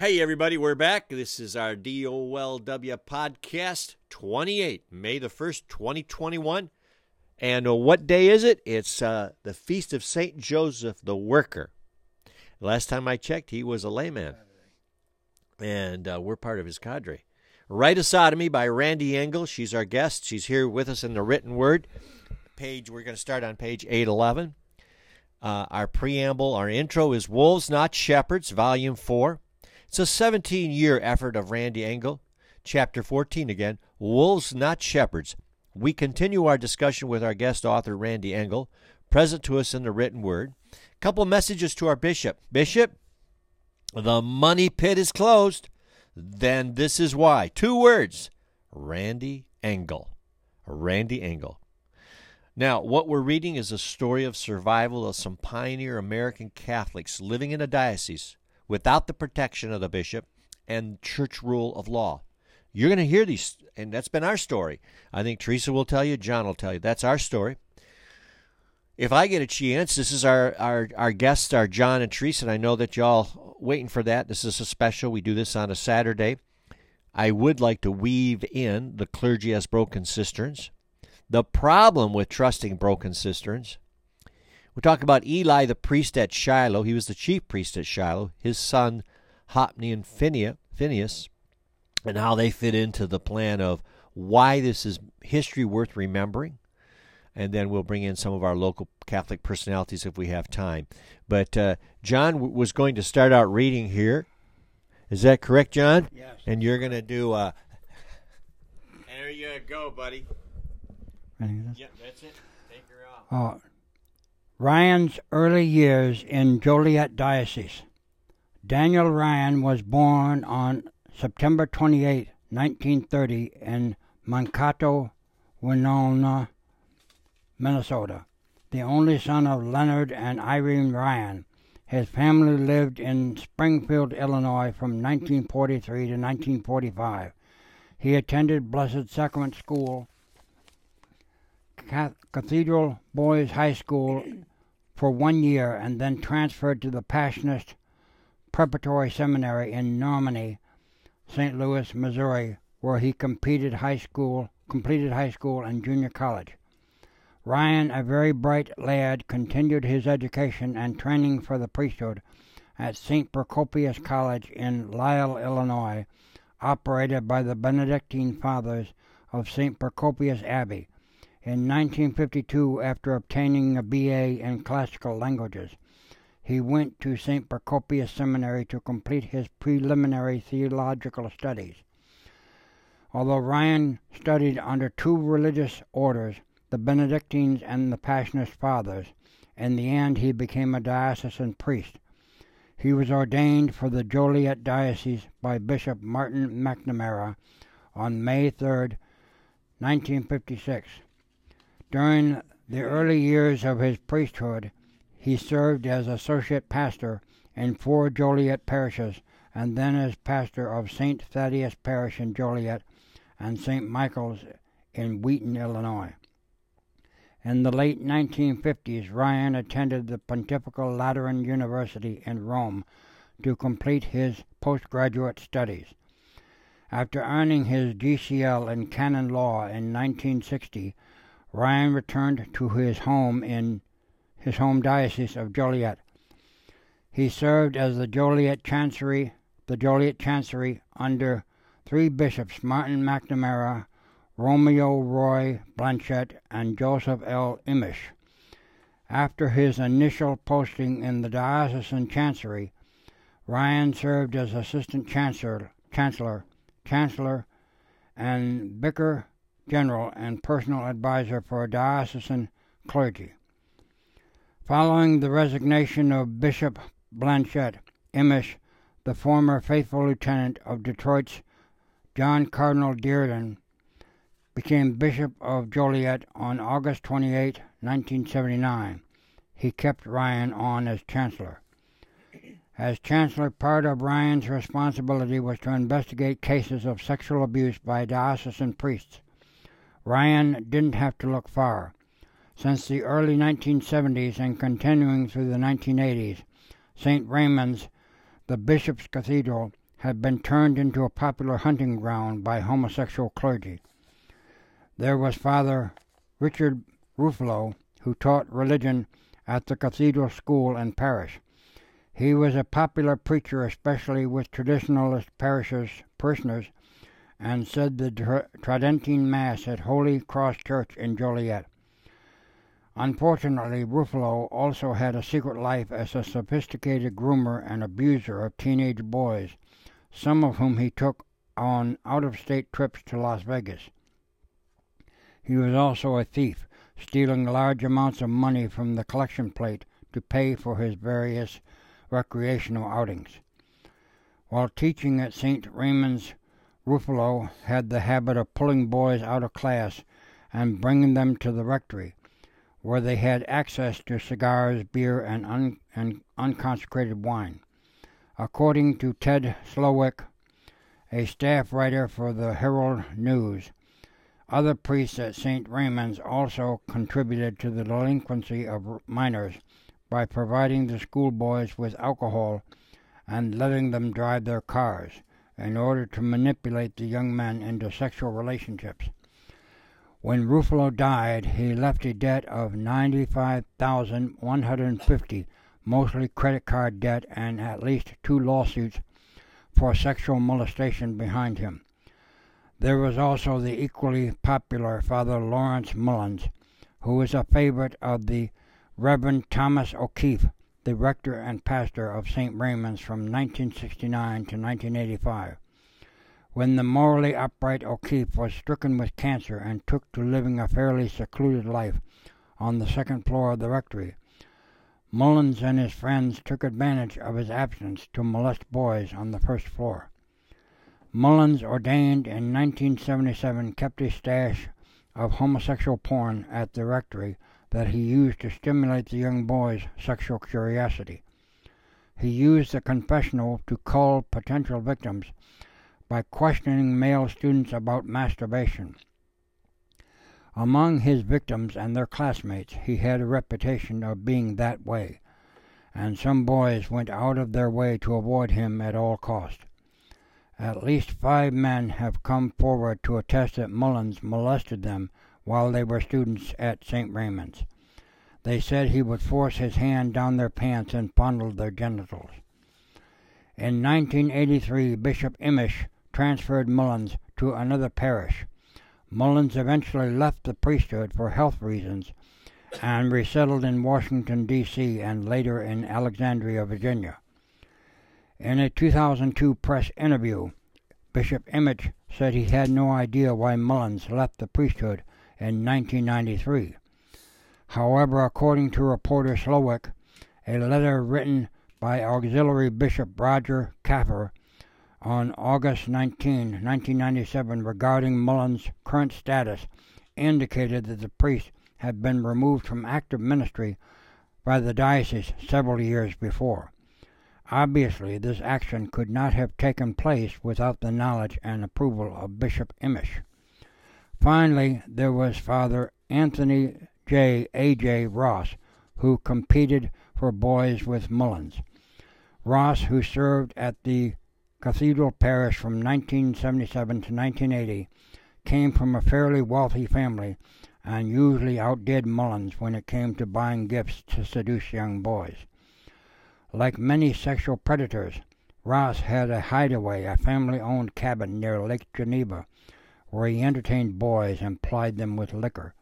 Hey, everybody, we're back. This is our DOLW podcast 28, May the 1st, 2021. And uh, what day is it? It's uh, the Feast of St. Joseph the Worker. Last time I checked, he was a layman. And uh, we're part of his cadre. Of Sodomy by Randy Engel. She's our guest. She's here with us in the written word. Page, we're going to start on page 811. Uh, our preamble, our intro is Wolves Not Shepherds, Volume 4. It's a 17 year effort of Randy Engel. Chapter 14 again Wolves, Not Shepherds. We continue our discussion with our guest author, Randy Engel, present to us in the written word. A couple messages to our bishop. Bishop, the money pit is closed. Then this is why. Two words Randy Engel. Randy Engel. Now, what we're reading is a story of survival of some pioneer American Catholics living in a diocese without the protection of the bishop and church rule of law. You're going to hear these, and that's been our story. I think Teresa will tell you, John will tell you. That's our story. If I get a chance, this is our, our, our guests, our John and Teresa, and I know that y'all waiting for that. This is a special. We do this on a Saturday. I would like to weave in the clergy as broken cisterns. The problem with trusting broken cisterns we talk about Eli, the priest at Shiloh. He was the chief priest at Shiloh. His son, Hophni and Phinehas, and how they fit into the plan of why this is history worth remembering. And then we'll bring in some of our local Catholic personalities if we have time. But uh, John w- was going to start out reading here. Is that correct, John? Yes. And you're going to do. Uh, there you go, buddy. Yep, that's it. Take her off. Uh, Ryan's early years in Joliet Diocese. Daniel Ryan was born on September 28, 1930, in Mankato, Winona, Minnesota. The only son of Leonard and Irene Ryan. His family lived in Springfield, Illinois from 1943 to 1945. He attended Blessed Sacrament School, Cathedral Boys High School for one year and then transferred to the Passionist Preparatory Seminary in Normandy, St. Louis, Missouri, where he completed high school, completed high school and junior college. Ryan, a very bright lad, continued his education and training for the priesthood at St. Procopius College in Lisle, Illinois, operated by the Benedictine Fathers of St. Procopius Abbey. In 1952, after obtaining a B.A. in classical languages, he went to St. Procopius Seminary to complete his preliminary theological studies. Although Ryan studied under two religious orders, the Benedictines and the Passionist Fathers, in the end he became a diocesan priest. He was ordained for the Joliet Diocese by Bishop Martin McNamara on May 3, 1956. During the early years of his priesthood, he served as associate pastor in four Joliet parishes and then as pastor of St. Thaddeus Parish in Joliet and St. Michael's in Wheaton, Illinois. In the late 1950s, Ryan attended the Pontifical Lateran University in Rome to complete his postgraduate studies. After earning his JCL in canon law in 1960, Ryan returned to his home in his home diocese of Joliet. He served as the Joliet Chancery, the Joliet Chancery under three bishops, Martin McNamara, Romeo Roy Blanchette, and Joseph L. Imesh. After his initial posting in the diocesan chancery, Ryan served as assistant chancellor, chancellor, chancellor, and vicar general and personal advisor for diocesan clergy. Following the resignation of Bishop Blanchette Imesh, the former faithful lieutenant of Detroit's John Cardinal Dearden, became Bishop of Joliet on August 28, 1979. He kept Ryan on as Chancellor. As Chancellor, part of Ryan's responsibility was to investigate cases of sexual abuse by diocesan priests. Ryan didn't have to look far. Since the early 1970s and continuing through the 1980s, St. Raymond's, the Bishop's Cathedral, had been turned into a popular hunting ground by homosexual clergy. There was Father Richard Ruffalo, who taught religion at the cathedral school and parish. He was a popular preacher, especially with traditionalist parishes parishioners, and said the Tridentine Mass at Holy Cross Church in Joliet. Unfortunately, Ruffalo also had a secret life as a sophisticated groomer and abuser of teenage boys some of whom he took on out of state trips to Las Vegas. He was also a thief, stealing large amounts of money from the collection plate to pay for his various recreational outings. While teaching at St. Raymond's, Ruffalo had the habit of pulling boys out of class and bringing them to the rectory, where they had access to cigars, beer, and, un- and unconsecrated wine. According to Ted Slowik, a staff writer for the Herald News, other priests at St. Raymond's also contributed to the delinquency of minors by providing the schoolboys with alcohol and letting them drive their cars in order to manipulate the young men into sexual relationships. When Ruffalo died, he left a debt of ninety-five thousand one hundred fifty mostly credit card debt, and at least two lawsuits for sexual molestation behind him. There was also the equally popular Father Lawrence Mullins, who was a favorite of the Reverend Thomas O'Keefe, the rector and pastor of St. Raymond's from 1969 to 1985. When the morally upright O'Keefe was stricken with cancer and took to living a fairly secluded life on the second floor of the rectory, Mullins and his friends took advantage of his absence to molest boys on the first floor. Mullins, ordained in 1977, kept a stash of homosexual porn at the rectory that he used to stimulate the young boys' sexual curiosity. He used the confessional to cull potential victims by questioning male students about masturbation. Among his victims and their classmates he had a reputation of being that way, and some boys went out of their way to avoid him at all cost. At least five men have come forward to attest that Mullins molested them while they were students at St. Raymond's. They said he would force his hand down their pants and fondle their genitals. In 1983, Bishop Imesh transferred Mullins to another parish Mullins eventually left the priesthood for health reasons and resettled in Washington, D.C., and later in Alexandria, Virginia. In a 2002 press interview, Bishop Imesh said he had no idea why Mullins left the priesthood in 1993. However, according to reporter Slowik, a letter written by Auxiliary Bishop Roger Kaffer on August 19, 1997, regarding Mullins' current status indicated that the priest had been removed from active ministry by the diocese several years before. Obviously, this action could not have taken place without the knowledge and approval of Bishop Imesh. Finally, there was Father Anthony J. A. J. Ross, who competed for boys with Mullins. Ross, who served at the Cathedral Parish from 1977 to 1980, came from a fairly wealthy family and usually outdid Mullins when it came to buying gifts to seduce young boys. Like many sexual predators, Ross had a hideaway, a family owned cabin near Lake Geneva, where he entertained boys and plied them with liquor.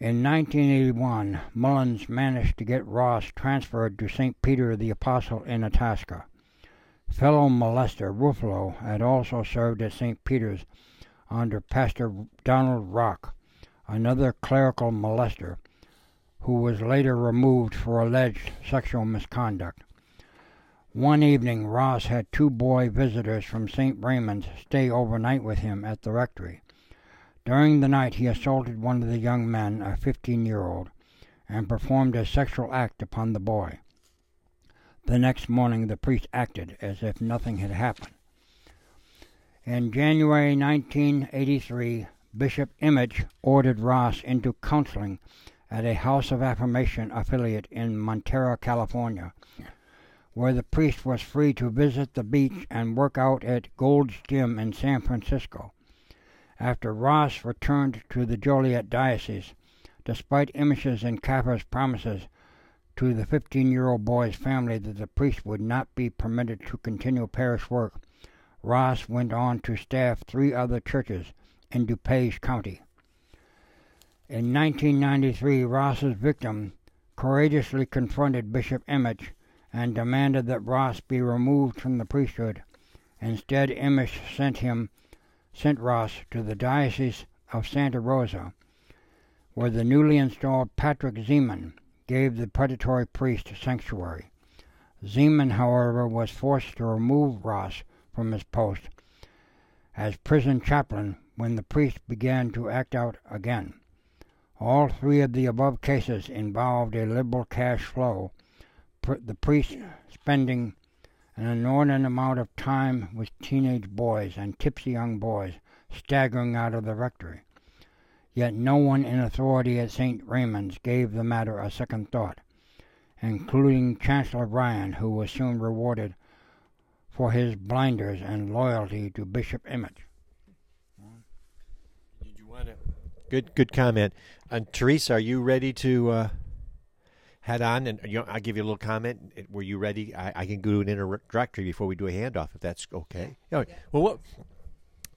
In 1981, Mullins managed to get Ross transferred to St. Peter the Apostle in Itasca. Fellow molester Ruffalo had also served at St. Peter's under Pastor Donald Rock, another clerical molester, who was later removed for alleged sexual misconduct. One evening, Ross had two boy visitors from St. Raymond's stay overnight with him at the rectory. During the night, he assaulted one of the young men, a 15 year old, and performed a sexual act upon the boy. The next morning the priest acted as if nothing had happened. In January 1983, Bishop Imesh ordered Ross into counseling at a House of Affirmation affiliate in Montara, California, where the priest was free to visit the beach and work out at Gold's Gym in San Francisco. After Ross returned to the Joliet diocese, despite Imesh's and Kaffer's promises to the 15 year old boy's family that the priest would not be permitted to continue parish work, Ross went on to staff three other churches in DuPage County. In 1993, Ross's victim courageously confronted Bishop Imesh and demanded that Ross be removed from the priesthood. Instead, Imesh sent him sent Ross to the Diocese of Santa Rosa, where the newly installed Patrick Ziemann gave the predatory priest sanctuary. Ziemann, however, was forced to remove Ross from his post as prison chaplain when the priest began to act out again. All three of the above cases involved a liberal cash flow the priest spending an inordinate amount of time with teenage boys and tipsy young boys staggering out of the rectory. Yet no one in authority at St. Raymond's gave the matter a second thought, including Chancellor Bryan, who was soon rewarded for his blinders and loyalty to Bishop Imesh. Did you want to? Good, good comment. And Teresa, are you ready to uh, head on, and you know, I'll give you a little comment. Were you ready? I, I can do an introductory before we do a handoff, if that's okay. Yeah. Well, what,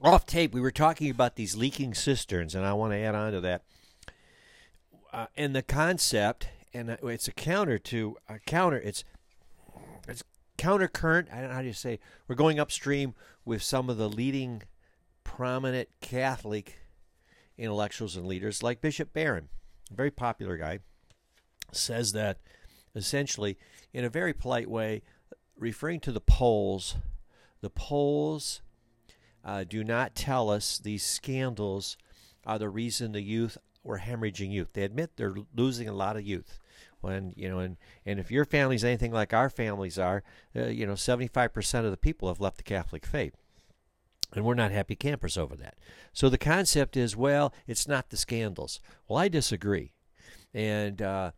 off tape, we were talking about these leaking cisterns, and I want to add on to that. Uh, and the concept, and uh, it's a counter to a counter. It's it's counter current. I don't know how do you say. We're going upstream with some of the leading, prominent Catholic intellectuals and leaders, like Bishop Barron, very popular guy says that essentially, in a very polite way, referring to the polls, the polls uh, do not tell us these scandals are the reason the youth were hemorrhaging youth. They admit they're losing a lot of youth. When you know, and and if your family's anything like our families are, uh, you know, 75% of the people have left the Catholic faith. And we're not happy campers over that. So the concept is, well, it's not the scandals. Well, I disagree. And uh,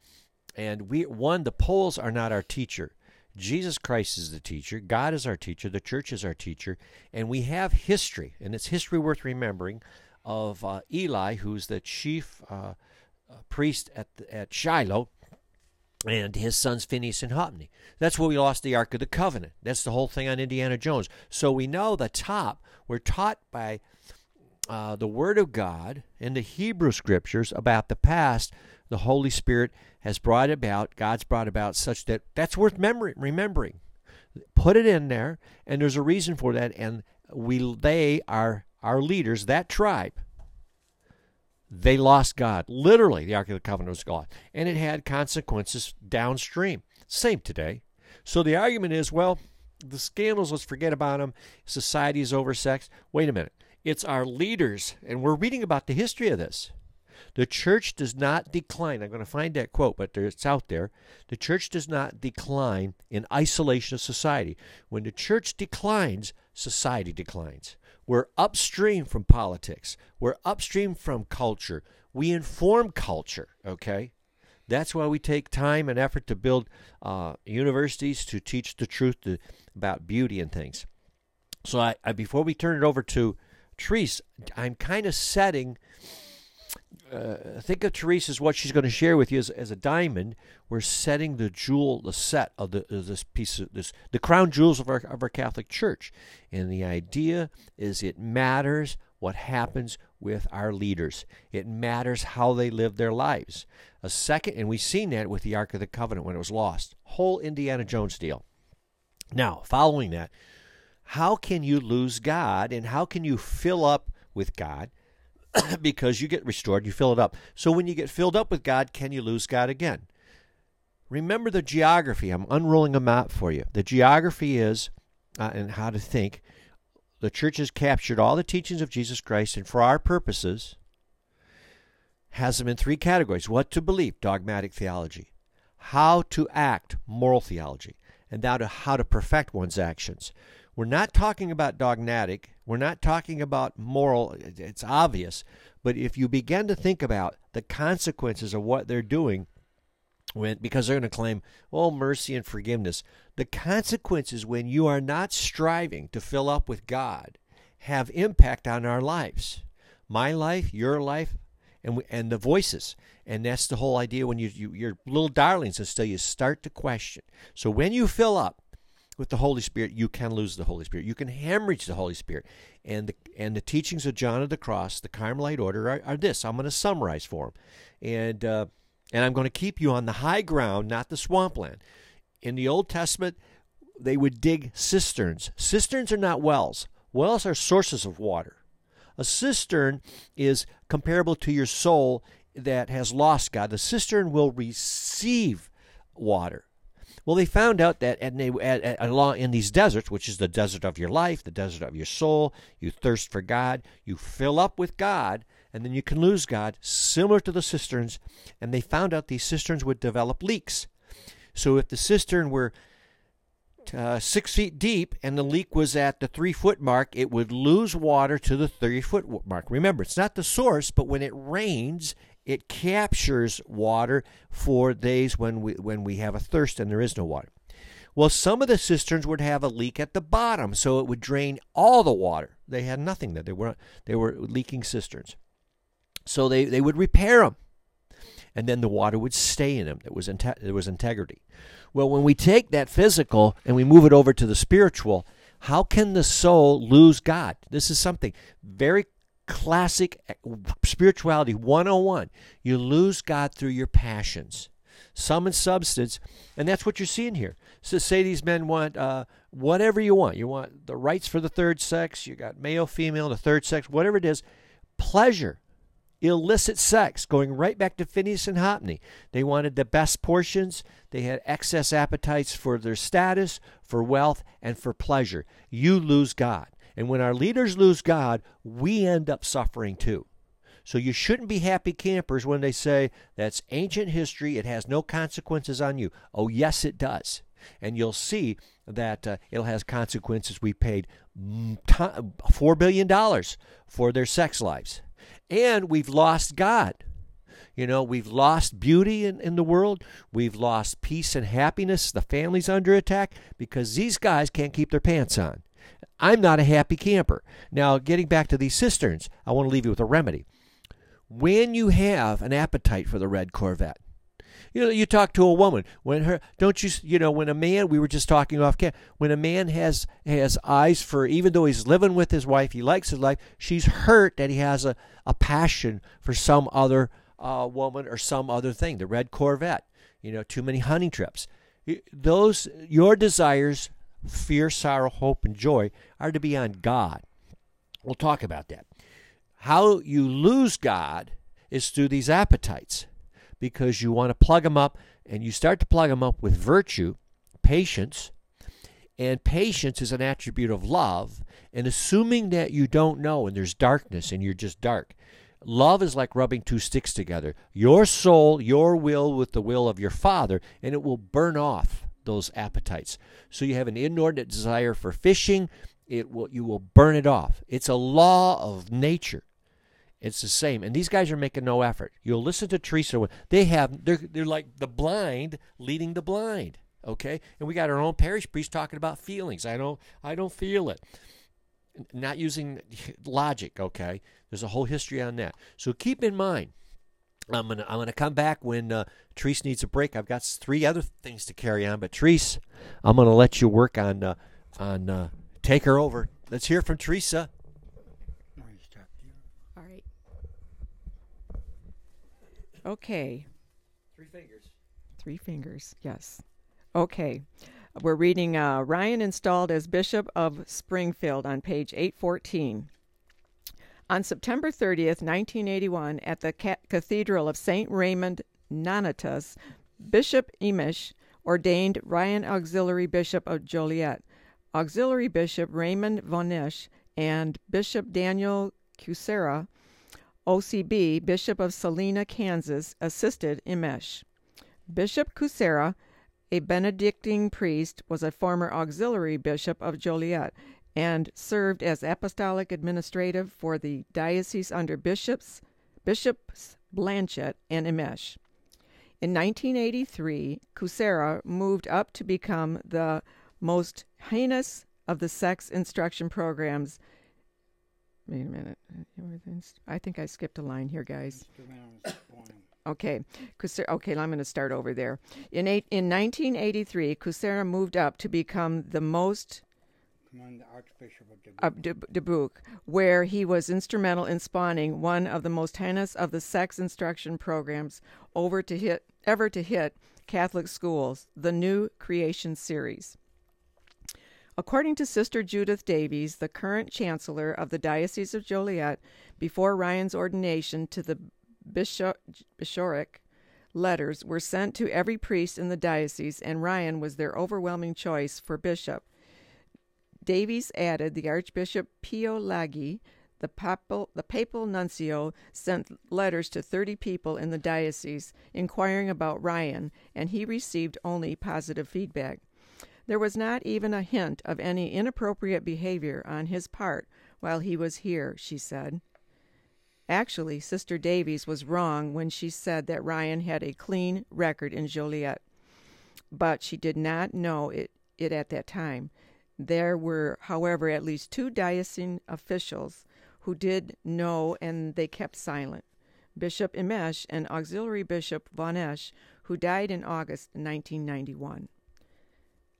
and we one the polls are not our teacher. Jesus Christ is the teacher. God is our teacher. The church is our teacher. And we have history, and it's history worth remembering, of uh, Eli, who's the chief uh, uh, priest at, the, at Shiloh, and his sons Phinehas and Hophni. That's where we lost the Ark of the Covenant. That's the whole thing on Indiana Jones. So we know the top, we're taught by uh, the Word of God in the Hebrew Scriptures about the past the Holy Spirit has brought about, God's brought about such that that's worth memory, remembering. Put it in there, and there's a reason for that. And we, they are our leaders, that tribe. They lost God. Literally, the Ark of the Covenant was gone. And it had consequences downstream. Same today. So the argument is well, the scandals, let's forget about them. Society is oversexed. Wait a minute. It's our leaders, and we're reading about the history of this. The church does not decline. I'm going to find that quote, but it's out there. The church does not decline in isolation of society. When the church declines, society declines. We're upstream from politics, we're upstream from culture. We inform culture, okay? That's why we take time and effort to build uh, universities to teach the truth to, about beauty and things. So, I, I, before we turn it over to Therese, I'm kind of setting uh, think of Teresa as what she's going to share with you as, as a diamond. We're setting the jewel, the set of, the, of this piece of this, the crown jewels of our of our Catholic Church. And the idea is, it matters what happens with our leaders. It matters how they live their lives. A second, and we've seen that with the Ark of the Covenant when it was lost. Whole Indiana Jones deal. Now, following that, how can you lose God, and how can you fill up with God? because you get restored, you fill it up. So when you get filled up with God, can you lose God again? Remember the geography. I'm unrolling a map for you. The geography is, uh, and how to think, the church has captured all the teachings of Jesus Christ, and for our purposes, has them in three categories what to believe, dogmatic theology, how to act, moral theology, and now to how to perfect one's actions. We're not talking about dogmatic, we're not talking about moral, it's obvious, but if you begin to think about the consequences of what they're doing, when because they're going to claim, "Oh, mercy and forgiveness." The consequences when you are not striving to fill up with God have impact on our lives. My life, your life, and and the voices. And that's the whole idea when you, you you're little darlings until you start to question. So when you fill up with the Holy Spirit, you can lose the Holy Spirit. You can hemorrhage the Holy Spirit. And the and the teachings of John of the Cross, the Carmelite order, are, are this. I'm going to summarize for them, and uh, and I'm going to keep you on the high ground, not the swampland. In the Old Testament, they would dig cisterns. Cisterns are not wells. Wells are sources of water. A cistern is comparable to your soul that has lost God. The cistern will receive water. Well, they found out that at, at, at, along in these deserts, which is the desert of your life, the desert of your soul, you thirst for God, you fill up with God, and then you can lose God, similar to the cisterns. And they found out these cisterns would develop leaks. So if the cistern were uh, six feet deep and the leak was at the three foot mark, it would lose water to the three foot mark. Remember, it's not the source, but when it rains, it captures water for days when we when we have a thirst and there is no water. Well, some of the cisterns would have a leak at the bottom, so it would drain all the water. They had nothing there. They were they were leaking cisterns. So they, they would repair them. And then the water would stay in them. There was, there was integrity. Well, when we take that physical and we move it over to the spiritual, how can the soul lose God? This is something very classic eh, spirituality 101. You lose God through your passions. Some in substance, and that's what you're seeing here. So say these men want uh, whatever you want. You want the rights for the third sex. You got male, female, the third sex, whatever it is. Pleasure illicit sex, going right back to Phinehas and Hophni. They wanted the best portions. They had excess appetites for their status, for wealth, and for pleasure. You lose God. And when our leaders lose God, we end up suffering too. So you shouldn't be happy campers when they say that's ancient history, it has no consequences on you. Oh, yes, it does. And you'll see that uh, it has consequences. We paid $4 billion for their sex lives and we've lost God. You know, we've lost beauty in, in the world. We've lost peace and happiness. The family's under attack because these guys can't keep their pants on. I'm not a happy camper. Now, getting back to these cisterns, I want to leave you with a remedy. When you have an appetite for the red Corvette, you know, you talk to a woman when her don't you you know when a man we were just talking off camera when a man has has eyes for even though he's living with his wife he likes his life she's hurt that he has a, a passion for some other uh, woman or some other thing the red Corvette you know too many hunting trips those your desires fear sorrow hope and joy are to be on God we'll talk about that how you lose God is through these appetites because you want to plug them up and you start to plug them up with virtue, patience, and patience is an attribute of love. And assuming that you don't know and there's darkness and you're just dark, love is like rubbing two sticks together. Your soul, your will with the will of your Father, and it will burn off those appetites. So you have an inordinate desire for fishing, it will you will burn it off. It's a law of nature. It's the same. And these guys are making no effort. You'll listen to Teresa. They have they're they're like the blind leading the blind. Okay? And we got our own parish priest talking about feelings. I don't I don't feel it. Not using logic, okay? There's a whole history on that. So keep in mind, I'm gonna I'm gonna come back when uh, Therese needs a break. I've got three other things to carry on, but Therese, I'm gonna let you work on uh, on uh, take her over. Let's hear from Teresa. All right. Okay. Three fingers. Three fingers, yes. Okay. We're reading uh, Ryan installed as Bishop of Springfield on page 814. On September 30th, 1981, at the ca- Cathedral of St. Raymond Nonnatus, Bishop Imesh ordained Ryan Auxiliary Bishop of Joliet, Auxiliary Bishop Raymond Vonesh, and Bishop Daniel Kucera OCB, Bishop of Salina, Kansas, assisted Imesh. Bishop Kucera, a Benedictine priest, was a former auxiliary bishop of Joliet and served as apostolic administrative for the diocese under bishops Bishops Blanchette and Imesh. In 1983, Kucera moved up to become the most heinous of the sex instruction programs. Wait a minute. I think I skipped a line here, guys. Okay, okay, I'm going to start over there. In eight, in 1983, Kucera moved up to become the most the Archbishop of Dubuque, where he was instrumental in spawning one of the most heinous of the sex instruction programs over to hit ever to hit Catholic schools, the New Creation series. According to Sister Judith Davies, the current chancellor of the Diocese of Joliet, before Ryan's ordination to the bishopric, letters were sent to every priest in the diocese, and Ryan was their overwhelming choice for bishop. Davies added the Archbishop Pio Laghi, the papal, the papal nuncio, sent letters to 30 people in the diocese inquiring about Ryan, and he received only positive feedback. There was not even a hint of any inappropriate behavior on his part while he was here, she said. Actually, Sister Davies was wrong when she said that Ryan had a clean record in Joliet, but she did not know it, it at that time. There were, however, at least two diocesan officials who did know and they kept silent Bishop Imesh and Auxiliary Bishop Vonesh, who died in August 1991.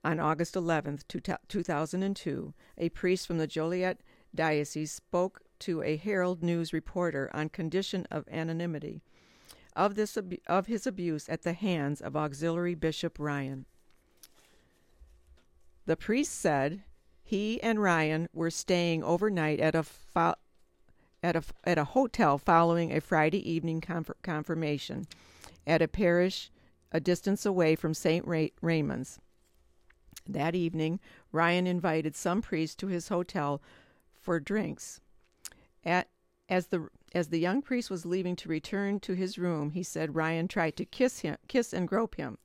On August 11, 2002, a priest from the Joliet Diocese spoke to a Herald News reporter on condition of anonymity of, this, of his abuse at the hands of Auxiliary Bishop Ryan. The priest said he and Ryan were staying overnight at a fo- at a at a hotel following a Friday evening confirmation at a parish a distance away from St. Ray- Raymond's. That evening, Ryan invited some priests to his hotel for drinks. At as the as the young priest was leaving to return to his room, he said Ryan tried to kiss him, kiss and grope him.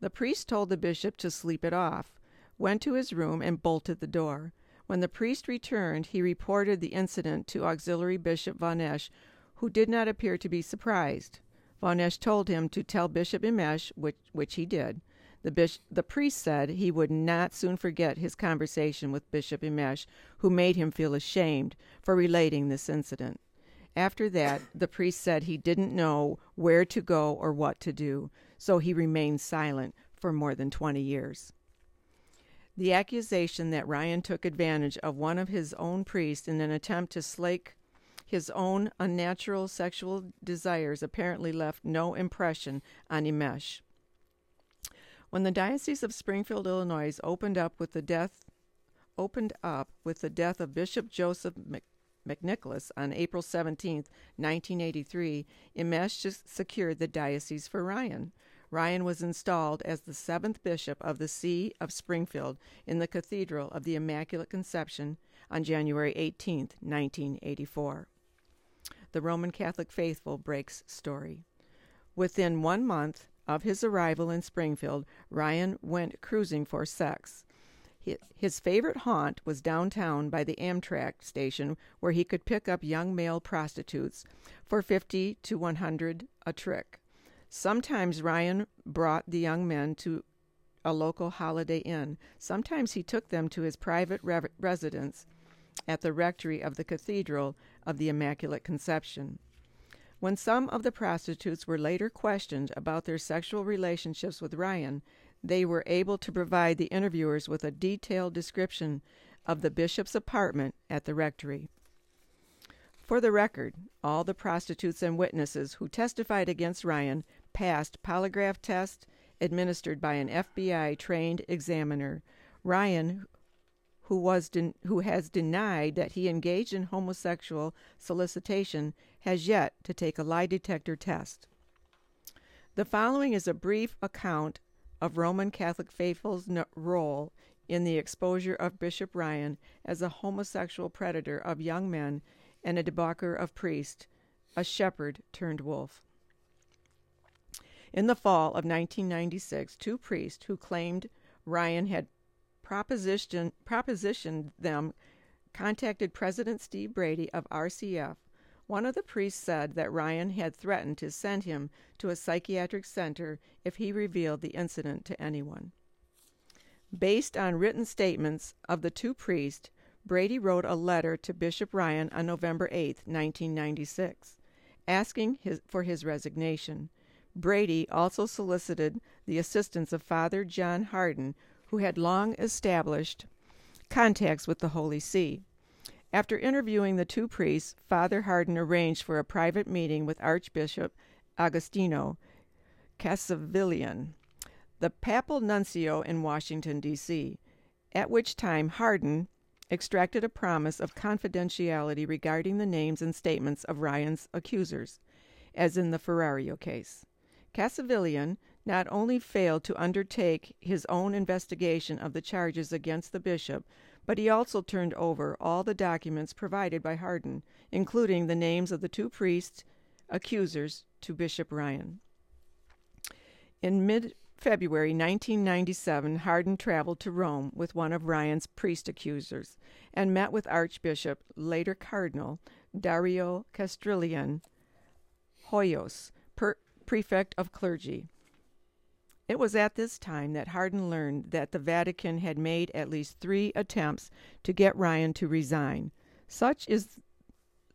The priest told the bishop to sleep it off went to his room, and bolted the door. When the priest returned, he reported the incident to Auxiliary Bishop Vonesh, who did not appear to be surprised. Vonesh told him to tell Bishop Imesh, which, which he did. The, the priest said he would not soon forget his conversation with Bishop Imesh, who made him feel ashamed for relating this incident. After that, the priest said he didn't know where to go or what to do, so he remained silent for more than 20 years. The accusation that Ryan took advantage of one of his own priests in an attempt to slake his own unnatural sexual desires apparently left no impression on Imesh. When the Diocese of Springfield, Illinois opened up with the death opened up with the death of Bishop Joseph McNicholas on April 17, 1983, Imesh secured the diocese for Ryan. Ryan was installed as the seventh bishop of the See of Springfield in the Cathedral of the Immaculate Conception on January 18, 1984. The Roman Catholic faithful breaks story. Within one month of his arrival in Springfield, Ryan went cruising for sex. His favorite haunt was downtown by the Amtrak station, where he could pick up young male prostitutes for 50 to 100 a trick. Sometimes Ryan brought the young men to a local Holiday Inn. Sometimes he took them to his private re- residence at the rectory of the Cathedral of the Immaculate Conception. When some of the prostitutes were later questioned about their sexual relationships with Ryan, they were able to provide the interviewers with a detailed description of the bishop's apartment at the rectory. For the record, all the prostitutes and witnesses who testified against Ryan passed polygraph test administered by an FBI trained examiner. Ryan, who was de- who has denied that he engaged in homosexual solicitation, has yet to take a lie detector test. The following is a brief account of Roman Catholic faithful's no- role in the exposure of Bishop Ryan as a homosexual predator of young men and a debaucher of priests, a shepherd turned wolf. In the fall of 1996, two priests who claimed Ryan had proposition, propositioned them contacted President Steve Brady of RCF, One of the priests said that Ryan had threatened to send him to a psychiatric center if he revealed the incident to anyone. Based on written statements of the two priests, Brady wrote a letter to Bishop Ryan on November 8, 1996, asking his, for his resignation. Brady also solicited the assistance of Father John Hardon, who had long established contacts with the Holy See. After interviewing the two priests, Father Hardon arranged for a private meeting with Archbishop Agostino Cacciavillan, the papal nuncio in Washington, D.C., at which time Hardon extracted a promise of confidentiality regarding the names and statements of Ryan's accusers, as in the Ferrario case. Cacciavillan not only failed to undertake his own investigation of the charges against the bishop, but he also turned over all the documents provided by Hardon, including the names of the two priests accusers to Bishop Ryan. In mid February 1997, Hardon traveled to Rome with one of Ryan's priest accusers and met with Archbishop, later Cardinal, Dario Castrillón Hoyos, per- prefect of clergy. It was at this time that Hardon learned that the Vatican had made at least three attempts to get Ryan to resign. Such is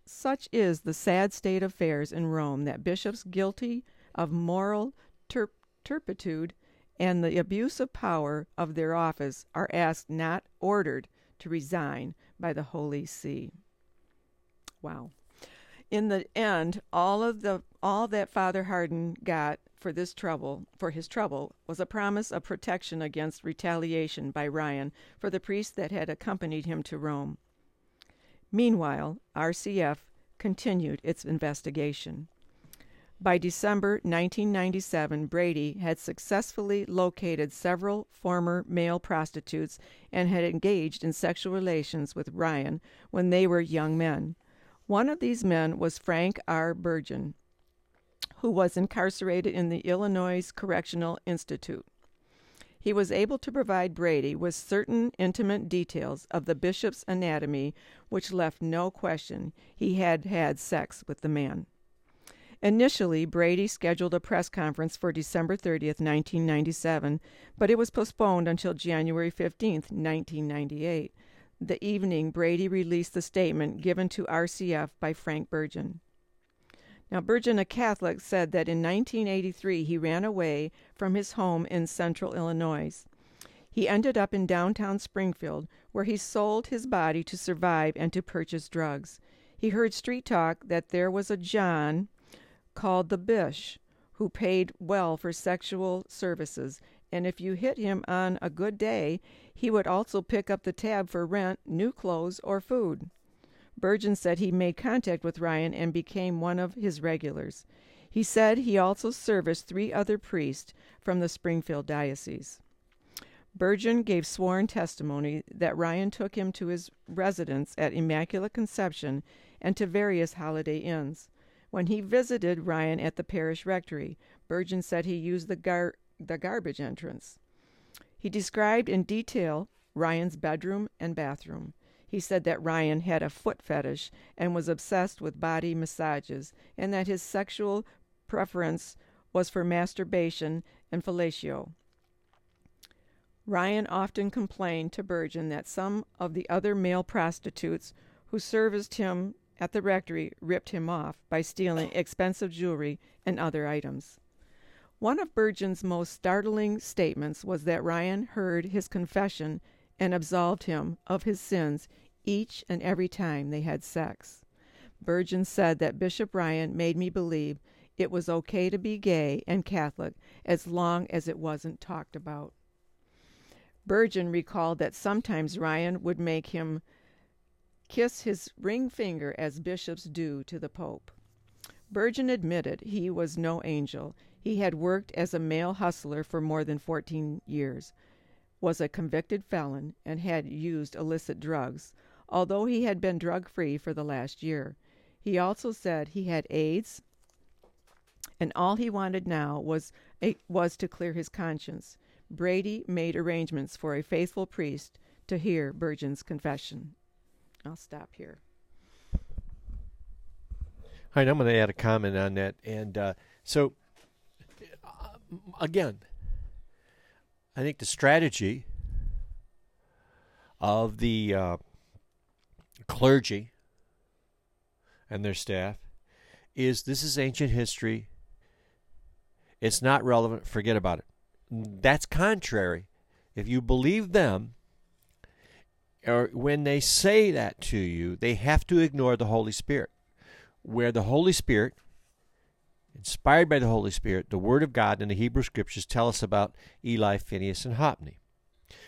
such is the sad state of affairs in Rome that bishops guilty of moral tur- turpitude and the abuse of power of their office are asked, not ordered, to resign by the Holy See. Wow. In the end, all of the all that Father Hardon got for this trouble, for his trouble, was a promise of protection against retaliation by Ryan for the priest that had accompanied him to Rome. Meanwhile, RCF continued its investigation. By December 1997, Brady had successfully located several former male prostitutes and had engaged in sexual relations with Ryan when they were young men. One of these men was Frank R. Burgin, who was incarcerated in the Illinois Correctional Institute. He was able to provide Brady with certain intimate details of the bishop's anatomy, which left no question he had had sex with the man. Initially, Brady scheduled a press conference for December 30th, 1997, but it was postponed until January 15th, 1998, the evening Brady released the statement given to RCF by Frank Burgin. Now, Burgin, a Catholic, said that in 1983 he ran away from his home in central Illinois. He ended up in downtown Springfield, where he sold his body to survive and to purchase drugs. He heard street talk that there was a John called the Bish who paid well for sexual services, and if you hit him on a good day, he would also pick up the tab for rent, new clothes, or food. Burgin said he made contact with Ryan and became one of his regulars. He said he also serviced three other priests from the Springfield diocese. Burgin gave sworn testimony that Ryan took him to his residence at Immaculate Conception and to various holiday inns. When he visited Ryan at the parish rectory, Burgin said he used the, gar- the garbage entrance. He described in detail Ryan's bedroom and bathroom. He said that Ryan had a foot fetish and was obsessed with body massages, and that his sexual preference was for masturbation and fellatio. Ryan often complained to Burgin that some of the other male prostitutes who serviced him at the rectory ripped him off by stealing expensive jewelry and other items. One of Burgin's most startling statements was that Ryan heard his confession and absolved him of his sins each and every time they had sex. Burgin said that Bishop Ryan made me believe it was okay to be gay and Catholic as long as it wasn't talked about. Burgin recalled that sometimes Ryan would make him kiss his ring finger as bishops do to the Pope. Burgin admitted he was no angel. He had worked as a male hustler for more than 14 years was a convicted felon and had used illicit drugs, although he had been drug free for the last year. He also said he had AIDS and all he wanted now was a, was to clear his conscience. Brady made arrangements for a faithful priest to hear Burgin's confession. I'll stop here. All right, I'm going to add a comment on that. And uh, so, again, I think the strategy of the uh, clergy and their staff is this is ancient history. It's not relevant. Forget about it. That's contrary. If you believe them, or when they say that to you, they have to ignore the Holy Spirit. Where the Holy Spirit, inspired by the Holy Spirit, the Word of God and the Hebrew Scriptures tell us about Eli, Phinehas, and Hophni.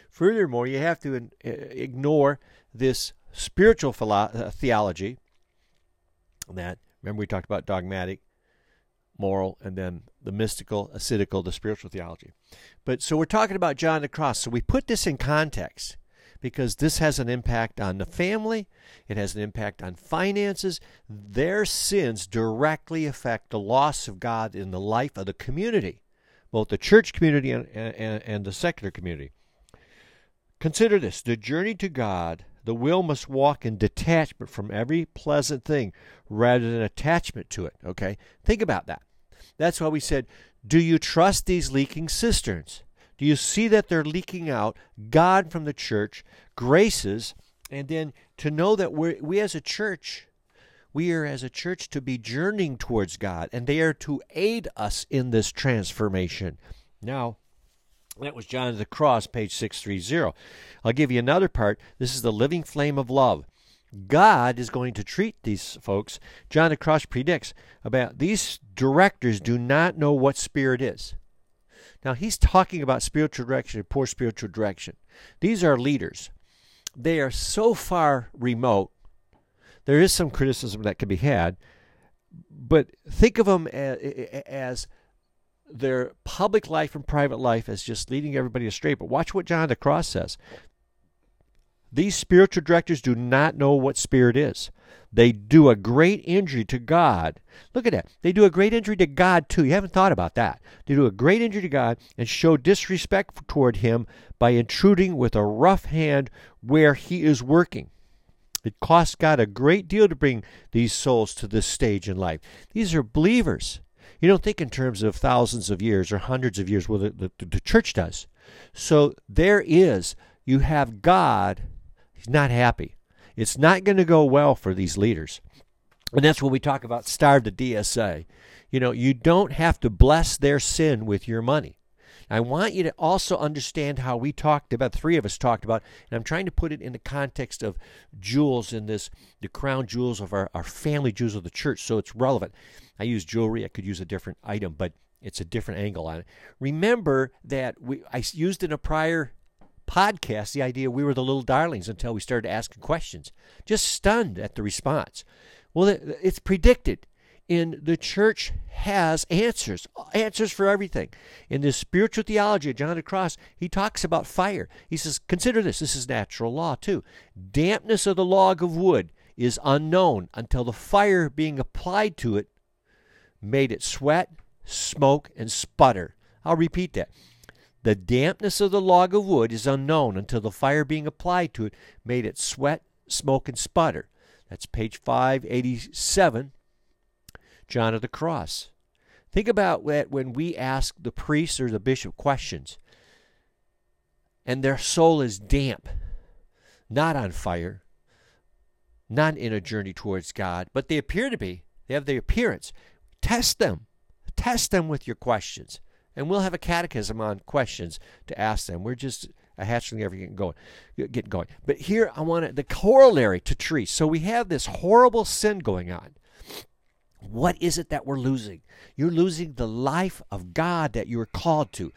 Furthermore, you have to ignore this spiritual uh, theology that, remember, we talked about dogmatic, moral, and then the mystical, ascetical, the spiritual theology. But so we're talking about John the Cross. So we put this in context because this has an impact on the family, it has an impact on finances. Their sins directly affect the loss of God in the life of the community, both the church community and, and, and the secular community. Consider this the journey to God, the will must walk in detachment from every pleasant thing rather than attachment to it. Okay? Think about that. That's why we said, Do you trust these leaking cisterns? Do you see that they're leaking out God from the church, graces, and then to know that we we as a church, we are as a church to be journeying towards God, and they are to aid us in this transformation. Now, that was John of the Cross, page 630. I'll give you another part. This is the living flame of love. God is going to treat these folks. John of the Cross predicts about these directors do not know what spirit is. Now, he's talking about spiritual direction, and poor spiritual direction. These are leaders. They are so far remote. There is some criticism that can be had, but think of them as, as their public life and private life as just leading everybody astray. But watch what John the Cross says. These spiritual directors do not know what spirit is. They do a great injury to God. Look at that. They do a great injury to God, too. You haven't thought about that. They do a great injury to God and show disrespect toward Him by intruding with a rough hand where He is working. It costs God a great deal to bring these souls to this stage in life. These are believers. You don't think in terms of thousands of years or hundreds of years. Well, the, the, the church does. So there is, you have God, he's not happy. It's not going to go well for these leaders. And that's when we talk about starve the DSA. You know, you don't have to bless their sin with your money. I want you to also understand how we talked about, three of us talked about, and I'm trying to put it in the context of jewels in this, the crown jewels of our, our family jewels of the church, so it's relevant. I use jewelry, I could use a different item, but it's a different angle on it. Remember that we I used in a prior podcast the idea we were the little darlings until we started asking questions. Just stunned at the response. Well, it's predicted in the church has answers, answers for everything. In this spiritual theology of John the Cross, he talks about fire. He says, consider this, this is natural law too. Dampness of the log of wood is unknown until the fire being applied to it made it sweat, smoke, and sputter. I'll repeat that. The dampness of the log of wood is unknown until the fire being applied to it made it sweat, smoke, and sputter. That's page 587 John of the Cross. Think about that when we ask the priest or the bishop questions and their soul is damp, not on fire, not in a journey towards God, but they appear to be. They have the appearance. Test them. Test them with your questions. And we'll have a catechism on questions to ask them. We're just a hatchling ever getting going, getting going. But here I want the corollary to tree. So we have this horrible sin going on. What is it that we're losing? You're losing the life of God that you're called to.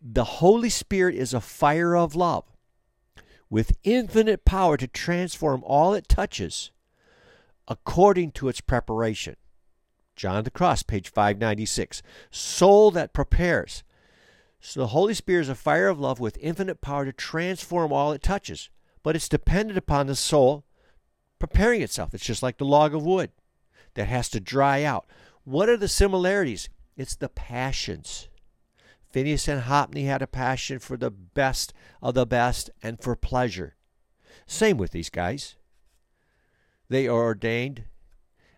The Holy Spirit is a fire of love with infinite power to transform all it touches according to its preparation. John the Cross, page 596. Soul that prepares. So the Holy Spirit is a fire of love with infinite power to transform all it touches, but it's dependent upon the soul preparing itself. It's just like the log of wood that has to dry out. What are the similarities? It's the passions. Phinehas and Hophni had a passion for the best of the best and for pleasure. Same with these guys. They are ordained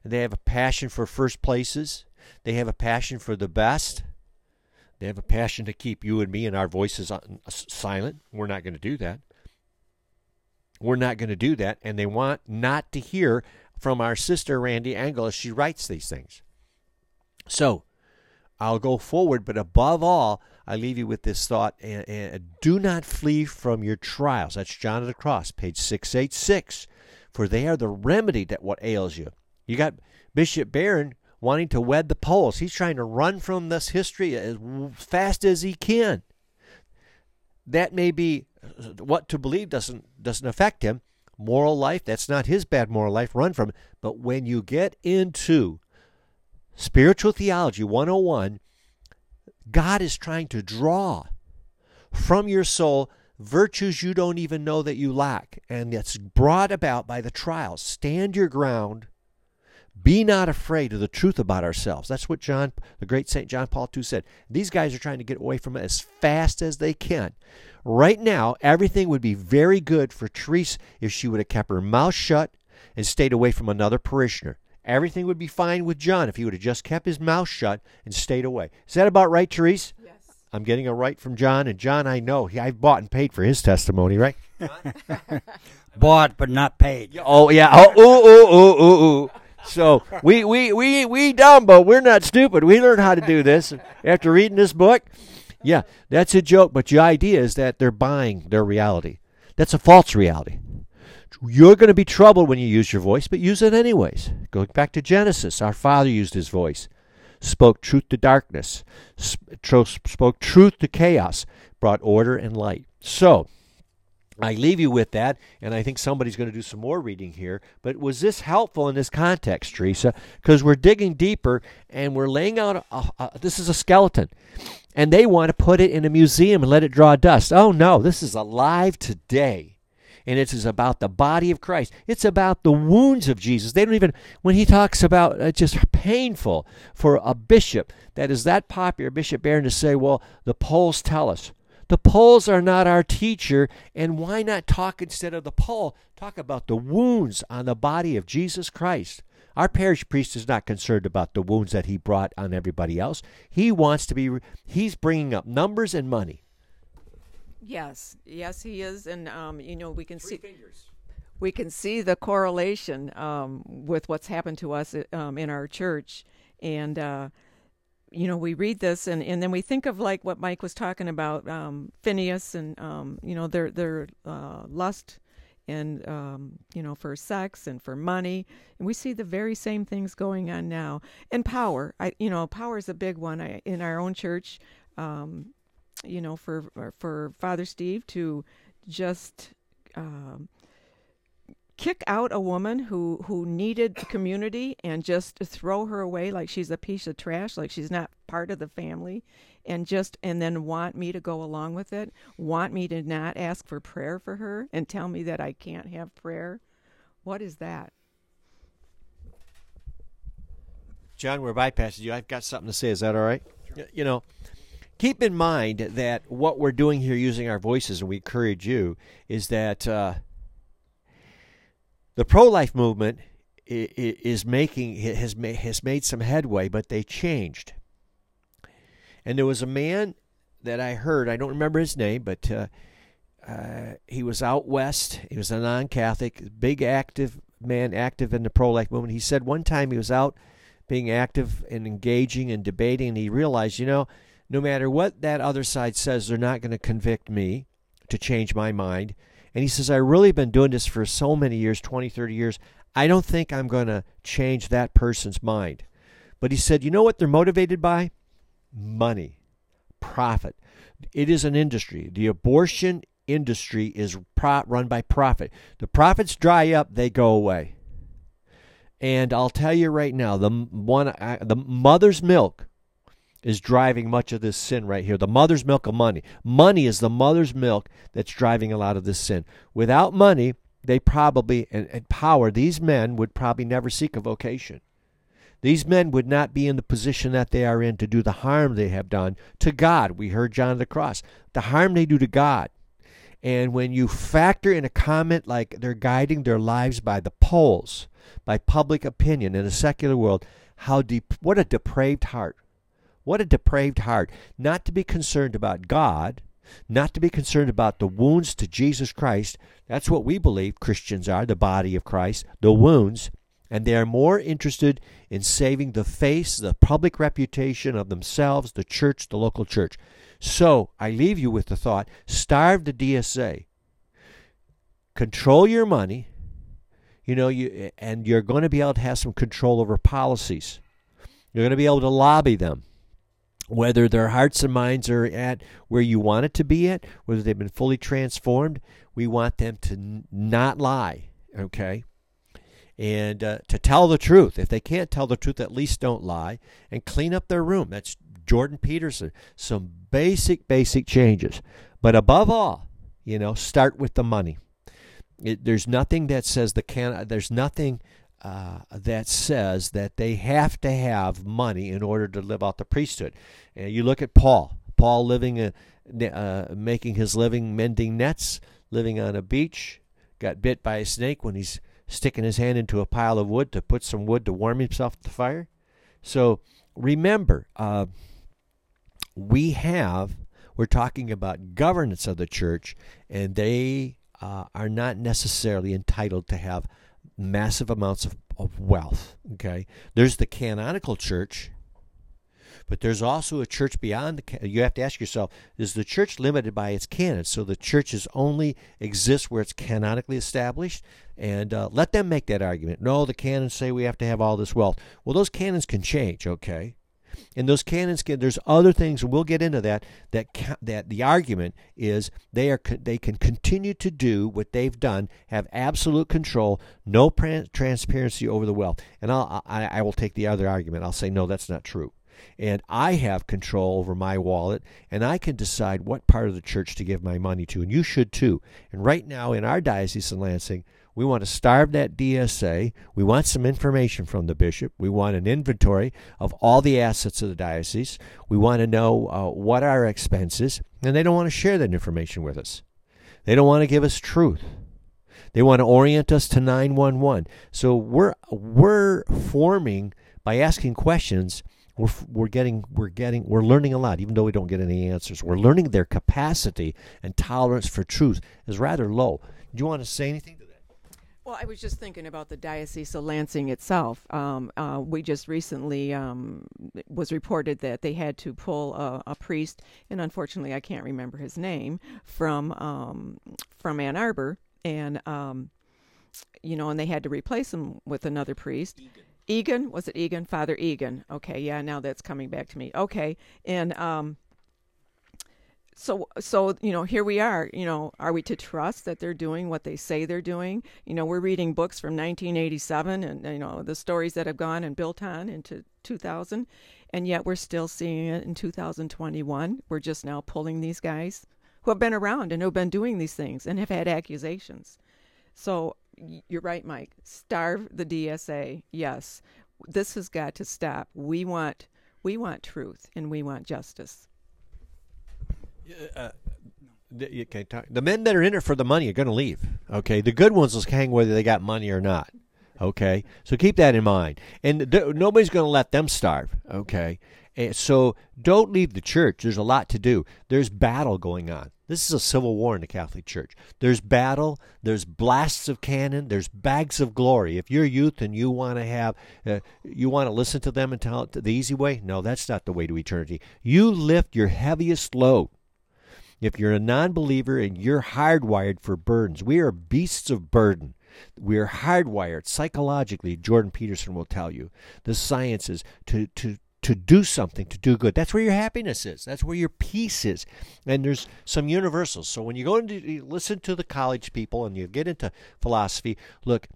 They have a passion for first places. They have a passion for the best. They have a passion to keep you and me and our voices silent. We're not going to do that. We're not going to do that. And they want not to hear from our sister, Randy Engel, as she writes these things. So I'll go forward, but above all, I leave you with this thought and, and do not flee from your trials. That's John of the Cross, page 686. For they are the remedy that what ails you. You got Bishop Barron wanting to wed the polls. He's trying to run from this history as fast as he can. That may be uh, what to believe doesn't doesn't affect him. Moral life, that's not his bad moral life. Run from. But when you get into spiritual theology 101, God is trying to draw from your soul virtues you don't even know that you lack, and it's brought about by the trials. Stand your ground be not afraid of the truth about ourselves. That's what John, the great St. John Paul II said. These guys are trying to get away from it as fast as they can. Right now, everything would be very good for Therese if she would have kept her mouth shut and stayed away from another parishioner. Everything would be fine with John if he would have just kept his mouth shut and stayed away. Is that about right, Therese? Yes. I'm getting a right from John, and John, I know he, I've bought and paid for his testimony, right? bought but not paid. Oh yeah. Oh ooh ooh ooh ooh ooh. So we, we, we, we dumb, but we're not stupid. We learned how to do this after reading this book. Yeah, that's a joke, but the idea is that they're buying their reality. That's a false reality. You're going to be troubled when you use your voice, but use it anyways. Going back to Genesis, our Father used his voice, spoke truth to darkness, spoke truth to chaos, brought order and light. So, I leave you with that, and I think somebody's going to do some more reading here. But was this helpful in this context, Teresa? Because we're digging deeper and we're laying out a, a, this is a skeleton, and they want to put it in a museum and let it draw dust. Oh no, this is alive today. And it is about the body of Christ. It's about the wounds of Jesus. They don't even, when he talks about uh, just painful for a bishop that is that popular, Bishop Barron, to say, well, the polls tell us. The polls are not our teacher, and why not talk instead of the poll? Talk about the wounds on the body of Jesus Christ. Our parish priest is not concerned about the wounds that he brought on everybody else. He wants to be, he's bringing up numbers and money. Yes, yes, he is, and um, you know we can Three see fingers. we can see the correlation um, with what's happened to us um, in our church, and uh, you know, we read this and, and then we think of like what Mike was talking about, um, Phinehas and, um, you know, their, their uh, lust and, um, you know, for sex and for money. And we see the very same things going on now. And power, I, you know, power is a big one I, in our own church, um, you know, for, for Father Steve to just, um, kick out a woman who who needed the community and just throw her away like she's a piece of trash like she's not part of the family and just and then want me to go along with it want me to not ask for prayer for her and tell me that I can't have prayer what is that John, we're bypassing you. I've got something to say. Is that all right? Sure. You know, keep in mind that what we're doing here using our voices, and we encourage you, is that uh, the pro-life movement is making has made, has made some headway, but they changed. And there was a man that I heard. I don't remember his name, but uh, uh, he was out west. He was a non-Catholic, big active man, active in the pro-life movement. He said one time he was out being active and engaging and debating, and he realized, you know, no matter what that other side says, they're not going to convict me to change my mind. And he says, I really been doing this for so many years 20, 30 years. I don't think I'm going to change that person's mind. But he said, you know what they're motivated by? Money, profit. It is an industry. The abortion industry is pro- run by profit. The profits dry up, they go away. And I'll tell you right now, the one, uh, the mother's milk is driving much of this sin right here. The mother's milk of money. Money is the mother's milk that's driving a lot of this sin. Without money, they probably, and, and power, these men would probably never seek a vocation. These men would not be in the position that they are in to do the harm they have done to God. We heard John the Cross. The harm they do to God. And when you factor in a comment like they're guiding their lives by the polls, by public opinion in a secular world, how deep, what a depraved heart. What a depraved heart. Not to be concerned about God, not to be concerned about the wounds to Jesus Christ. That's what we believe Christians are, the body of Christ, the wounds. And they are more interested in saving the face, the public reputation of themselves, the church, the local church. So I leave you with the thought starve the DSA, control your money, you know, you, and you're going to be able to have some control over policies. You're going to be able to lobby them whether their hearts and minds are at where you want it to be at, whether they've been fully transformed, we want them to not lie, okay? And uh, to tell the truth. If they can't tell the truth, at least don't lie and clean up their room. That's Jordan Peterson. Some basic, basic changes. But above all, you know, start with the money. It, there's nothing that says the can. There's nothing uh, that says that they have to have money in order to live out the priesthood. And you look at Paul. Paul living, a, uh, making his living mending nets, living on a beach, got bit by a snake when he's sticking his hand into a pile of wood to put some wood to warm himself at the fire. So remember, uh, we have, we're talking about governance of the church, and they uh, are not necessarily entitled to have massive amounts of, of wealth. Okay, there's the canonical church, but there's also a church beyond the. You have to ask yourself: Is the church limited by its canons? So the churches only exist where it's canonically established, and uh, let them make that argument. No, the canons say we have to have all this wealth. Well, those canons can change. Okay, and those canons can there's other things we'll get into that that that the argument is they are they can continue to do what they've done have absolute control no transparency over the wealth. And I'll, I, I will take the other argument. I'll say no that's not true. And I have control over my wallet, and I can decide what part of the church to give my money to, and you should too. And right now in our diocese in Lansing, we want to starve that DSA. We want some information from the bishop. We want an inventory of all the assets of the diocese. We want to know uh, what our expenses, and they don't want to share that information with us. They don't want to give us truth. They want to orient us to 911. So we're we're forming by asking questions. We're, we're getting we're getting we're learning a lot, even though we don't get any answers. We're learning their capacity and tolerance for truth is rather low. Do you want to say anything? Well, I was just thinking about the Diocese of Lansing itself. Um, uh, we just recently um, was reported that they had to pull a, a, priest, and unfortunately, I can't remember his name from um, from Ann Arbor, and um, you know, and they had to replace him with another priest. Egan. Egan was it Egan? Father Egan. Okay, yeah, now that's coming back to me. Okay, and um, so so you know here we are you know are we to trust that they're doing what they say they're doing? You know we're reading books from 1987 and you know the stories that have gone and built on into 2000 and yet we're still seeing it in 2021 we're just now pulling these guys who have been around and who have been doing these things and have had accusations. So you're right mike. Starve the dsa yes. This has got to stop. We want we want truth and we want justice uh, the, okay, talk, the men that are in it for the money are going to leave. Okay, the good ones will hang whether they got money or not. Okay, so keep that in mind. And th- nobody's going to let them starve. Okay, and so don't leave the church. There's a lot to do. There's battle going on. This is a civil war in the Catholic Church. There's battle. There's blasts of cannon. There's bags of glory. If you're youth and you want to have, uh, you want to listen to them and tell it the easy way, no, that's not the way to eternity. You lift your heaviest load if you're a non believer and you're hardwired for burdens, we are beasts of burden. We are hardwired psychologically, Jordan Peterson will tell you, the sciences, to, to, to do something, to do good. That's where your happiness is. That's where your peace is. And there's some universals. So when you go into you listen to the college people and you get into philosophy, look,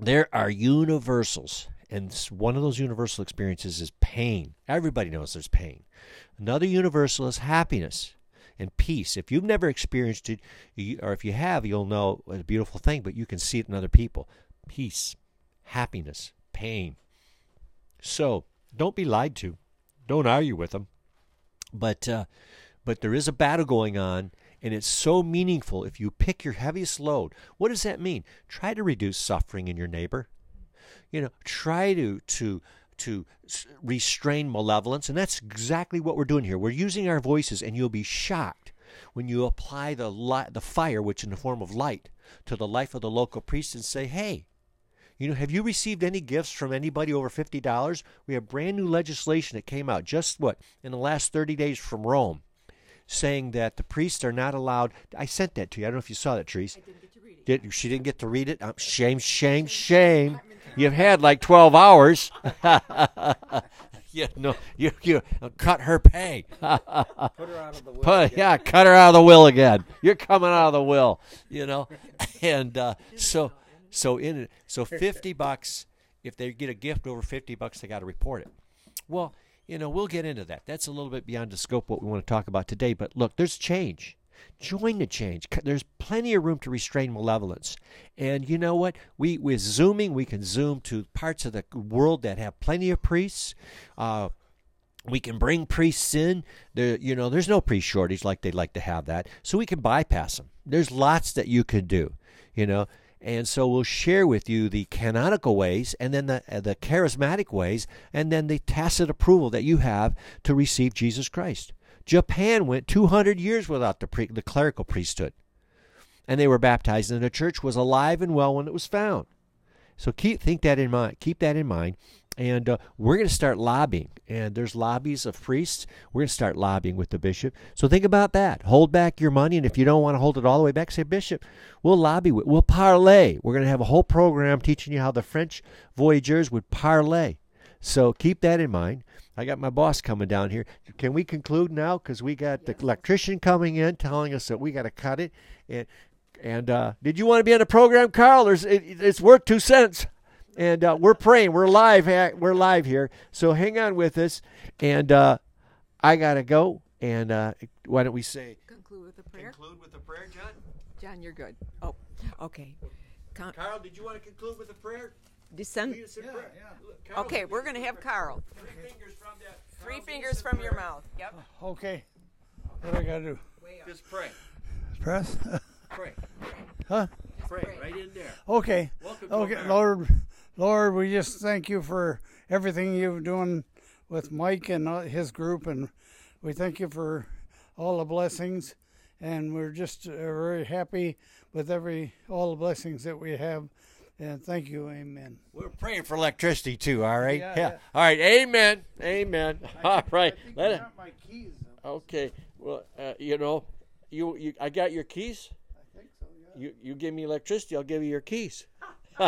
there are universals. And one of those universal experiences is pain. Everybody knows there's pain. Another universal is happiness and peace. If you've never experienced it, or if you have, you'll know it's a beautiful thing, but you can see it in other people. Peace, happiness, pain. So don't be lied to. Don't argue with them. But uh, but there is a battle going on, And it's so meaningful if you pick your heaviest load. What does that mean? Try to reduce suffering in your neighbor. You know, try to to to restrain malevolence, and that's exactly what we're doing here. We're using our voices, and you'll be shocked when you apply the light, the fire, which in the form of light, to the life of the local priest, and say, "Hey, you know, have you received any gifts from anybody over fifty dollars? We have brand new legislation that came out just what in the last thirty days from Rome." saying that the priests are not allowed. I sent that to you. I don't know if you saw that, Therese. I didn't get to read it. Did, she didn't get to read it? Um, shame, shame, shame. You've had like 12 hours. you know, you, you cut her pay. Put her out of the will. Put, yeah, cut her out of the will again. You're coming out of the will, you know. And uh, so, so in so 50 bucks. If they get a gift over 50 bucks, they got to report it. Well, you know, we'll get into that. That's a little bit beyond the scope what we want to talk about today. But look, there's change. Join the change. There's plenty of room to restrain malevolence. And you know what? We with zooming, we can zoom to parts of the world that have plenty of priests. Uh, we can bring priests in. There, you know, there's no priest shortage like they'd like to have that, so we can bypass them. There's lots that you could do. You know, and so we'll share with you the canonical ways and then the, uh, the charismatic ways and then the tacit approval that you have to receive Jesus Christ. Japan went 200 years without the, pre- the clerical priesthood. And they were baptized, and the church was alive and well when it was found. So keep think that in mind. Keep that in mind. And uh, we're going to start lobbying. And there's lobbies of priests. We're going to start lobbying with the bishop. So think about that. Hold back your money. And if you don't want to hold it all the way back, say, Bishop, we'll lobby. We'll parlay. We're going to have a whole program teaching you how the French voyageurs would parlay. So keep that in mind. I got my boss coming down here. Can we conclude now? Because we got the electrician coming in telling us that we got to cut it. And and uh, did you want to be on the program, Carl? There's, it, it's worth two cents and uh, we're praying. We're live. We're live here. So hang on with us. And uh, I gotta go. And uh, why don't we say conclude with a prayer? Conclude with a prayer, John. John, you're good. Oh, okay. Con- Carl, did you want to conclude with a prayer? Descend. Yeah, yeah. Carl, okay, we're gonna have Carl. Three fingers from that. Three fingers from your mouth. Yep. Okay. What do I gotta do? Just pray. Press. pray. Huh? Pray right in there. Okay. Welcome okay, Lord. Lord, we just thank you for everything you're doing with Mike and his group, and we thank you for all the blessings. And we're just uh, very happy with every all the blessings that we have. And thank you, Amen. We're praying for electricity too. All right. Yeah. yeah. All right. Amen. Amen. all right. Let it. My keys. Okay. Well, uh, you know, you, you I got your keys. I think so. Yeah. You you give me electricity, I'll give you your keys.